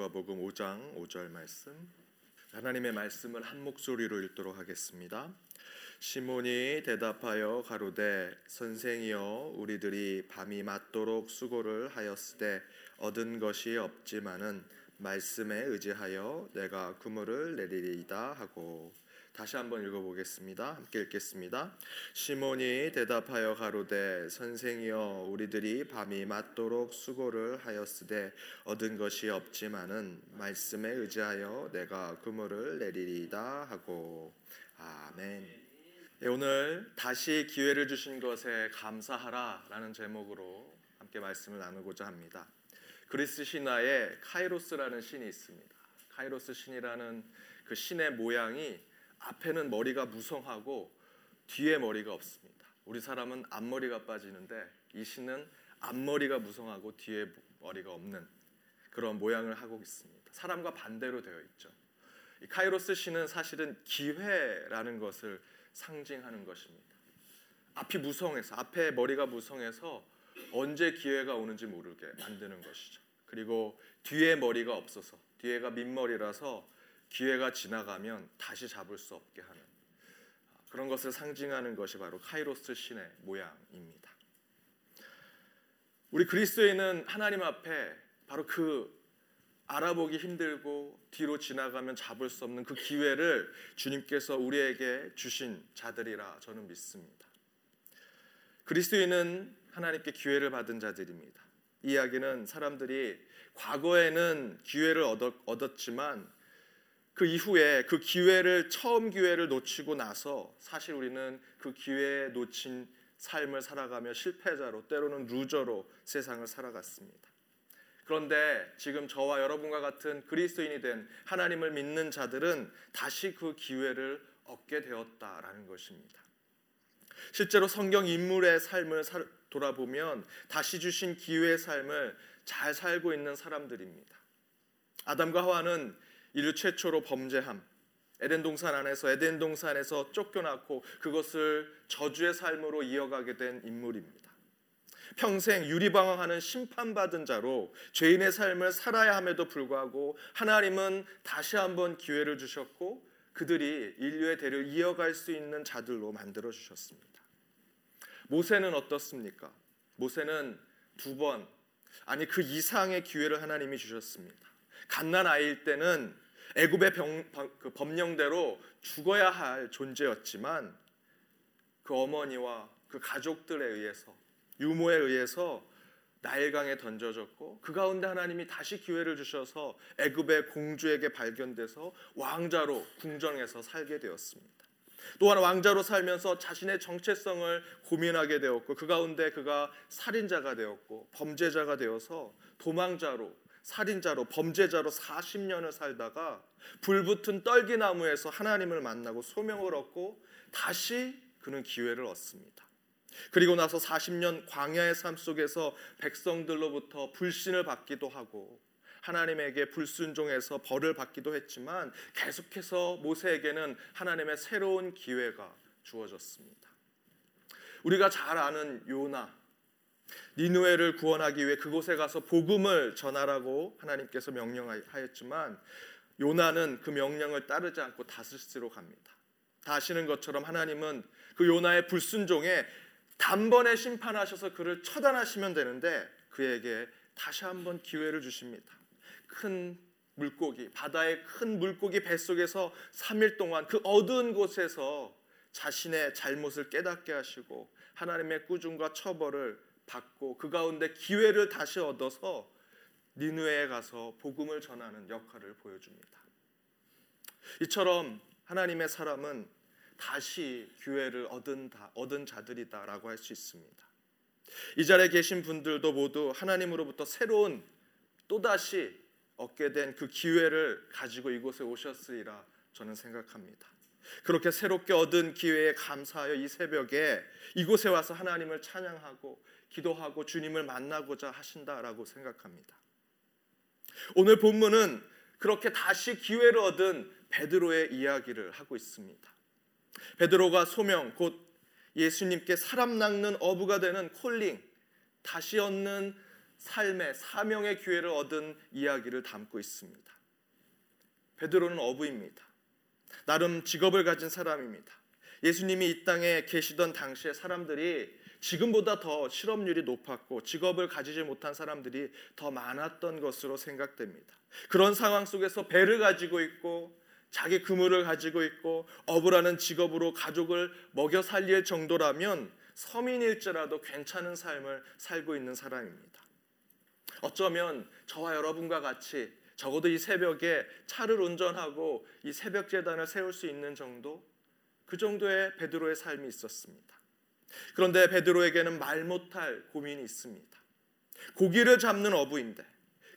누가복음 5장 5절 말씀. 하나님의 말씀을 한 목소리로 읽도록 하겠습니다. 시몬이 대답하여 가로되 선생이여 우리들이 밤이 맞도록 수고를 하였으되 얻은 것이 없지만은 말씀에 의지하여 내가 그물을 내리리이다 하고 다시 한번 읽어보겠습니다. 함께 읽겠습니다. 시몬이 대답하여 가로되 선생이여 우리들이 밤이 맞도록 수고를 하였으되 얻은 것이 없지만은 말씀에 의지하여 내가 그물을 내리리이다 하고 아멘. 네, 오늘 다시 기회를 주신 것에 감사하라라는 제목으로 함께 말씀을 나누고자 합니다. 그리스 신화에 카이로스라는 신이 있습니다. 카이로스 신이라는 그 신의 모양이 앞에는 머리가 무성하고 뒤에 머리가 없습니다. 우리 사람은 앞머리가 빠지는데 이 신은 앞머리가 무성하고 뒤에 머리가 없는 그런 모양을 하고 있습니다. 사람과 반대로 되어 있죠. 이 카이로스 신은 사실은 기회라는 것을 상징하는 것입니다. 앞이 무성해서 앞에 머리가 무성해서 언제 기회가 오는지 모르게 만드는 것이죠. 그리고 뒤에 머리가 없어서 뒤에가 민머리라서 기회가 지나가면 다시 잡을 수 없게 하는 그런 것을 상징하는 것이 바로 카이로스 신의 모양입니다. 우리 그리스도인은 하나님 앞에 바로 그 알아보기 힘들고 뒤로 지나가면 잡을 수 없는 그 기회를 주님께서 우리에게 주신 자들이라 저는 믿습니다. 그리스도인은 하나님께 기회를 받은 자들입니다. 이 이야기는 사람들이 과거에는 기회를 얻었지만 그 이후에 그 기회를 처음 기회를 놓치고 나서 사실 우리는 그 기회에 놓친 삶을 살아가며 실패자로 때로는 루저로 세상을 살아갔습니다. 그런데 지금 저와 여러분과 같은 그리스도인이 된 하나님을 믿는 자들은 다시 그 기회를 얻게 되었다라는 것입니다. 실제로 성경 인물의 삶을 돌아보면 다시 주신 기회의 삶을 잘 살고 있는 사람들입니다. 아담과 하와는 인류 최초로 범죄함, 에덴 동산 안에서 에덴 동산에서 쫓겨났고 그것을 저주의 삶으로 이어가게 된 인물입니다. 평생 유리방황하는 심판받은 자로 죄인의 삶을 살아야 함에도 불구하고 하나님은 다시 한번 기회를 주셨고 그들이 인류의 대를 이어갈 수 있는 자들로 만들어 주셨습니다. 모세는 어떻습니까? 모세는 두 번, 아니 그 이상의 기회를 하나님이 주셨습니다. 갓난 아이일 때는 애굽의 그 법령대로 죽어야 할 존재였지만 그 어머니와 그 가족들에 의해서 유모에 의해서 나일강에 던져졌고 그 가운데 하나님이 다시 기회를 주셔서 애굽의 공주에게 발견돼서 왕자로 궁정에서 살게 되었습니다. 또한 왕자로 살면서 자신의 정체성을 고민하게 되었고 그 가운데 그가 살인자가 되었고 범죄자가 되어서 도망자로 살인자로 범죄자로 40년을 살다가 불붙은 떨기나무에서 하나님을 만나고 소명을 얻고 다시 그는 기회를 얻습니다. 그리고 나서 40년 광야의 삶 속에서 백성들로부터 불신을 받기도 하고 하나님에게 불순종해서 벌을 받기도 했지만 계속해서 모세에게는 하나님의 새로운 기회가 주어졌습니다. 우리가 잘 아는 요나 니누에를 구원하기 위해 그곳에 가서 복음을 전하라고 하나님께서 명령하였지만 요나는 그 명령을 따르지 않고 다스스로 갑니다. 다 아시는 것처럼 하나님은 그 요나의 불순종에 단번에 심판하셔서 그를 처단하시면 되는데 그에게 다시 한번 기회를 주십니다. 큰 물고기, 바다의 큰 물고기 뱃속에서 3일 동안 그 어두운 곳에서 자신의 잘못을 깨닫게 하시고 하나님의 꾸중과 처벌을 받고 그 가운데 기회를 다시 얻어서 니누에 가서 복음을 전하는 역할을 보여줍니다. 이처럼 하나님의 사람은 다시 기회를 얻은 다, 얻은 자들이다라고 할 수 있습니다. 이 자리에 계신 분들도 모두 하나님으로부터 새로운 또다시 얻게 된 그 기회를 가지고 이곳에 오셨으리라 저는 생각합니다. 그렇게 새롭게 얻은 기회에 감사하여 이 새벽에 이곳에 와서 하나님을 찬양하고 기도하고 주님을 만나고자 하신다라고 생각합니다. 오늘 본문은 그렇게 다시 기회를 얻은 베드로의 이야기를 하고 있습니다. 베드로가 소명 곧 예수님께 사람 낚는 어부가 되는 콜링 다시 얻는 삶의 사명의 기회를 얻은 이야기를 담고 있습니다. 베드로는 어부입니다. 나름 직업을 가진 사람입니다. 예수님이 이 땅에 계시던 당시에 사람들이 지금보다 더 실업률이 높았고 직업을 가지지 못한 사람들이 더 많았던 것으로 생각됩니다. 그런 상황 속에서 배를 가지고 있고 자기 그물을 가지고 있고 어부라는 직업으로 가족을 먹여 살릴 정도라면 서민일지라도 괜찮은 삶을 살고 있는 사람입니다. 어쩌면 저와 여러분과 같이 적어도 이 새벽에 차를 운전하고 이 새벽 재단을 세울 수 있는 정도 그 정도의 베드로의 삶이 있었습니다. 그런데 베드로에게는 말 못할 고민이 있습니다. 고기를 잡는 어부인데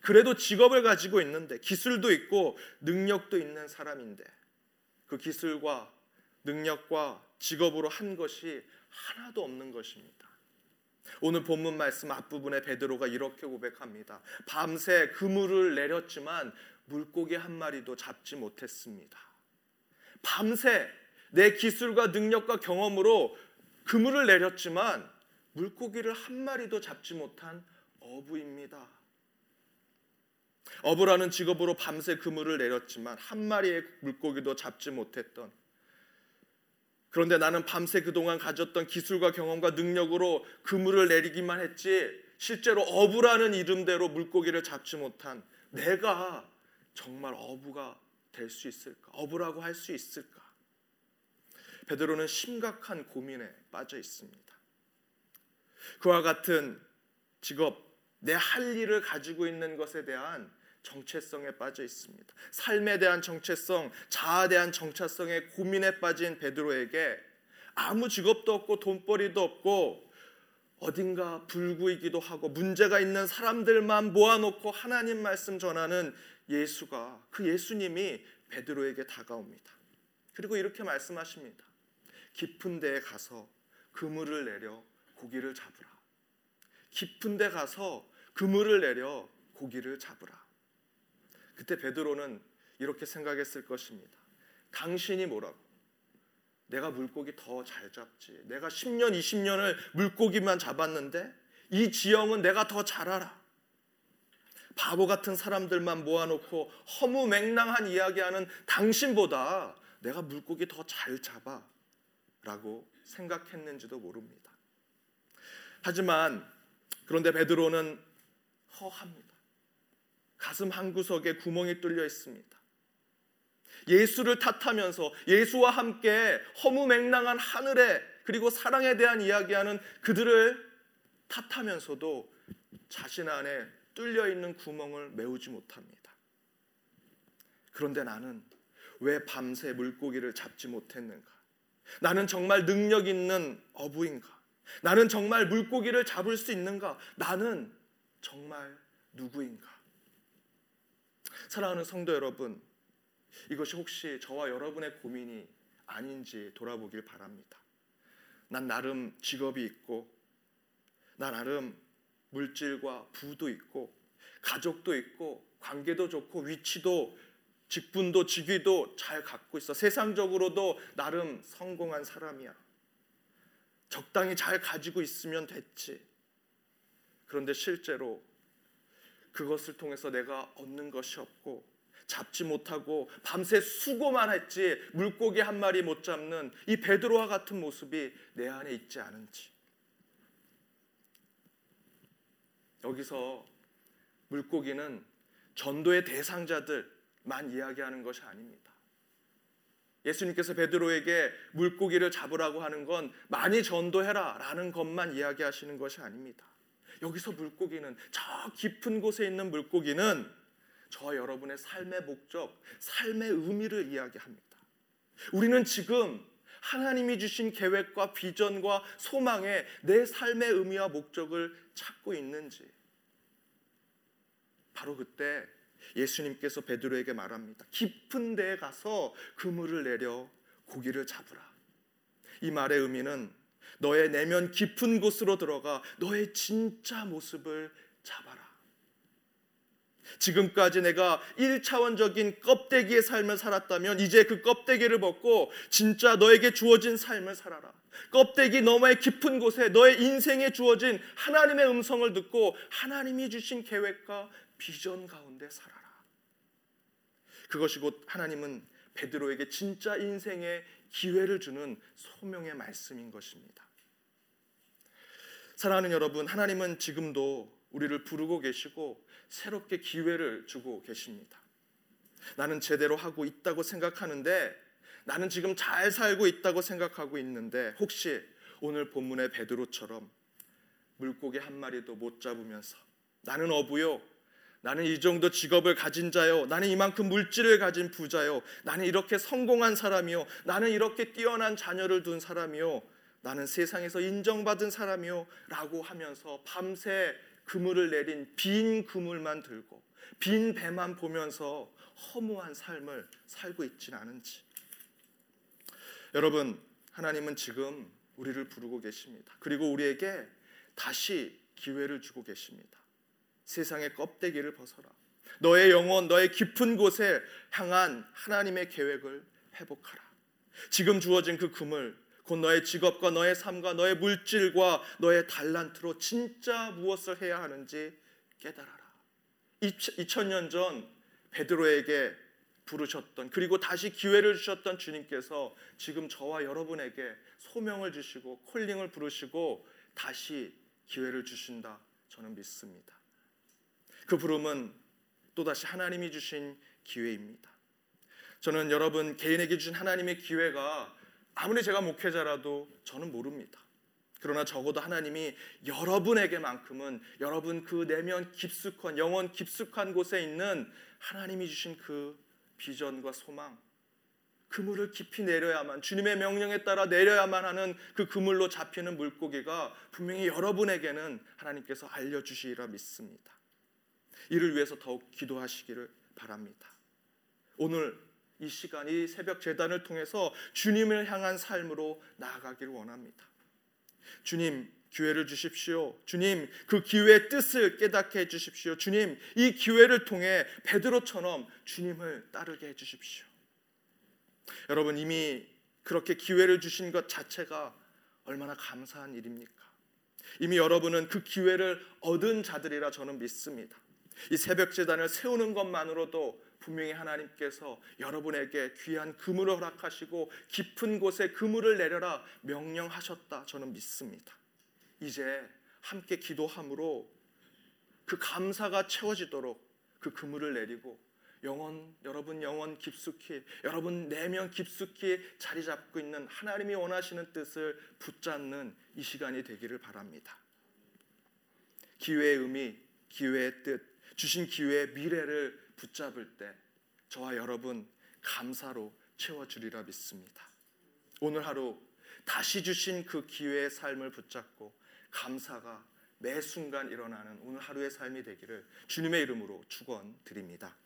그래도 직업을 가지고 있는데 기술도 있고 능력도 있는 사람인데 그 기술과 능력과 직업으로 한 것이 하나도 없는 것입니다. 오늘 본문 말씀 앞부분에 베드로가 이렇게 고백합니다. 밤새 그물을 내렸지만 물고기 한 마리도 잡지 못했습니다. 밤새 내 기술과 능력과 경험으로 그물을 내렸지만 물고기를 한 마리도 잡지 못한 어부입니다. 어부라는 직업으로 밤새 그물을 내렸지만 한 마리의 물고기도 잡지 못했던 그런데 나는 밤새 그동안 가졌던 기술과 경험과 능력으로 그물을 내리기만 했지 실제로 어부라는 이름대로 물고기를 잡지 못한 내가 정말 어부가 될 수 있을까? 어부라고 할 수 있을까? 베드로는 심각한 고민에 빠져 있습니다. 그와 같은 직업, 내 할 일을 가지고 있는 것에 대한 정체성에 빠져 있습니다. 삶에 대한 정체성, 자아에 대한 정체성에 고민에 빠진 베드로에게 아무 직업도 없고 돈벌이도 없고 어딘가 불구이기도 하고 문제가 있는 사람들만 모아놓고 하나님 말씀 전하는 예수가 그 예수님이 베드로에게 다가옵니다. 그리고 이렇게 말씀하십니다. 깊은 데에 가서 그물을 내려 고기를 잡으라. 깊은 데 가서 그물을 내려 고기를 잡으라. 그때 베드로는 이렇게 생각했을 것입니다. 당신이 뭐라고? 내가 물고기 더 잘 잡지. 내가 10년, 20년을 물고기만 잡았는데 이 지형은 내가 더 잘 알아. 바보 같은 사람들만 모아놓고 허무맹랑한 이야기하는 당신보다 내가 물고기 더 잘 잡아. 라고 생각했는지도 모릅니다. 하지만 그런데 베드로는 허합니다. 가슴 한 구석에 구멍이 뚫려 있습니다. 예수를 탓하면서 예수와 함께 허무맹랑한 하늘에 그리고 사랑에 대한 이야기하는 그들을 탓하면서도 자신 안에 뚫려 있는 구멍을 메우지 못합니다. 그런데 나는 왜 밤새 물고기를 잡지 못했는가? 나는 정말 능력 있는 어부인가? 나는 정말 물고기를 잡을 수 있는가? 나는 정말 누구인가? 사랑하는 성도 여러분, 이것이 혹시 저와 여러분의 고민이 아닌지 돌아보길 바랍니다. 난 나름 직업이 있고, 나 나름 물질과 부도 있고, 가족도 있고, 관계도 좋고, 위치도, 직분도, 직위도 잘 갖고 있어. 세상적으로도 나름 성공한 사람이야. 적당히 잘 가지고 있으면 됐지. 그런데 실제로 그것을 통해서 내가 얻는 것이 없고 잡지 못하고 밤새 수고만 했지 물고기 한 마리 못 잡는 이 베드로와 같은 모습이 내 안에 있지 않은지 여기서 물고기는 전도의 대상자들 만 이야기하는 것이 아닙니다. 예수님께서 베드로에게 물고기를 잡으라고 하는 건 많이 전도해라 라는 것만 이야기하시는 것이 아닙니다. 여기서 물고기는 저 깊은 곳에 있는 물고기는 저와 여러분의 삶의 목적, 삶의 의미를 이야기합니다. 우리는 지금 하나님이 주신 계획과 비전과 소망에 내 삶의 의미와 목적을 찾고 있는지 바로 그때 예수님께서 베드로에게 말합니다. 깊은 데에 가서 그물을 내려 고기를 잡으라. 이 말의 의미는 너의 내면 깊은 곳으로 들어가 너의 진짜 모습을 잡아라. 지금까지 내가 1차원적인 껍데기의 삶을 살았다면 이제 그 껍데기를 벗고 진짜 너에게 주어진 삶을 살아라. 껍데기 너머의 깊은 곳에 너의 인생에 주어진 하나님의 음성을 듣고 하나님이 주신 계획과 비전 가운데 살아라. 그것이 곧 하나님은 베드로에게 진짜 인생의 기회를 주는 소명의 말씀인 것입니다. 사랑하는 여러분, 하나님은 지금도 우리를 부르고 계시고 새롭게 기회를 주고 계십니다. 나는 제대로 하고 있다고 생각하는데 나는 지금 잘 살고 있다고 생각하고 있는데 혹시 오늘 본문의 베드로처럼 물고기 한 마리도 못 잡으면서 나는 어부요. 나는 이 정도 직업을 가진 자요. 나는 이만큼 물질을 가진 부자요. 나는 이렇게 성공한 사람이요. 나는 이렇게 뛰어난 자녀를 둔 사람이요. 나는 세상에서 인정받은 사람이요. 라고 하면서 밤새 그물을 내린 빈 그물만 들고 빈 배만 보면서 허무한 삶을 살고 있지는 않은지. 여러분, 하나님은 지금 우리를 부르고 계십니다. 그리고 우리에게 다시 기회를 주고 계십니다. 세상의 껍데기를 벗어라. 너의 영혼, 너의 깊은 곳에 향한 하나님의 계획을 회복하라. 지금 주어진 그 금을 곧 너의 직업과 너의 삶과 너의 물질과 너의 달란트로 진짜 무엇을 해야 하는지 깨달아라. 2000년 전 베드로에게 부르셨던 그리고 다시 기회를 주셨던 주님께서 지금 저와 여러분에게 소명을 주시고 콜링을 부르시고 다시 기회를 주신다 저는 믿습니다. 그 부름은 또다시 하나님이 주신 기회입니다. 저는 여러분 개인에게 주신 하나님의 기회가 아무리 제가 목회자라도 저는 모릅니다. 그러나 적어도 하나님이 여러분에게만큼은 여러분 그 내면 깊숙한 영원 깊숙한 곳에 있는 하나님이 주신 그 비전과 소망 그물을 깊이 내려야만 주님의 명령에 따라 내려야만 하는 그 그물로 잡히는 물고기가 분명히 여러분에게는 하나님께서 알려 주시리라 믿습니다. 이를 위해서 더욱 기도하시기를 바랍니다. 오늘 이 시간 이 새벽 재단을 통해서 주님을 향한 삶으로 나아가기를 원합니다. 주님 기회를 주십시오. 주님 그 기회의 뜻을 깨닫게 해 주십시오. 주님 이 기회를 통해 베드로처럼 주님을 따르게 해 주십시오. 여러분 이미 그렇게 기회를 주신 것 자체가 얼마나 감사한 일입니까? 이미 여러분은 그 기회를 얻은 자들이라 저는 믿습니다. 이 새벽 재단을 세우는 것만으로도 분명히 하나님께서 여러분에게 귀한 그물을 허락하시고 깊은 곳에 그물을 내려라 명령하셨다 저는 믿습니다. 이제 함께 기도함으로 그 감사가 채워지도록 그 그물을 내리고 영원 여러분 영원 깊숙이 여러분 내면 깊숙이 자리 잡고 있는 하나님이 원하시는 뜻을 붙잡는 이 시간이 되기를 바랍니다. 기회의 의미, 기회의 뜻, 주신 기회의 미래를 붙잡을 때 저와 여러분 감사로 채워주리라 믿습니다. 오늘 하루 다시 주신 그 기회의 삶을 붙잡고 감사가 매 순간 일어나는 오늘 하루의 삶이 되기를 주님의 이름으로 축원드립니다.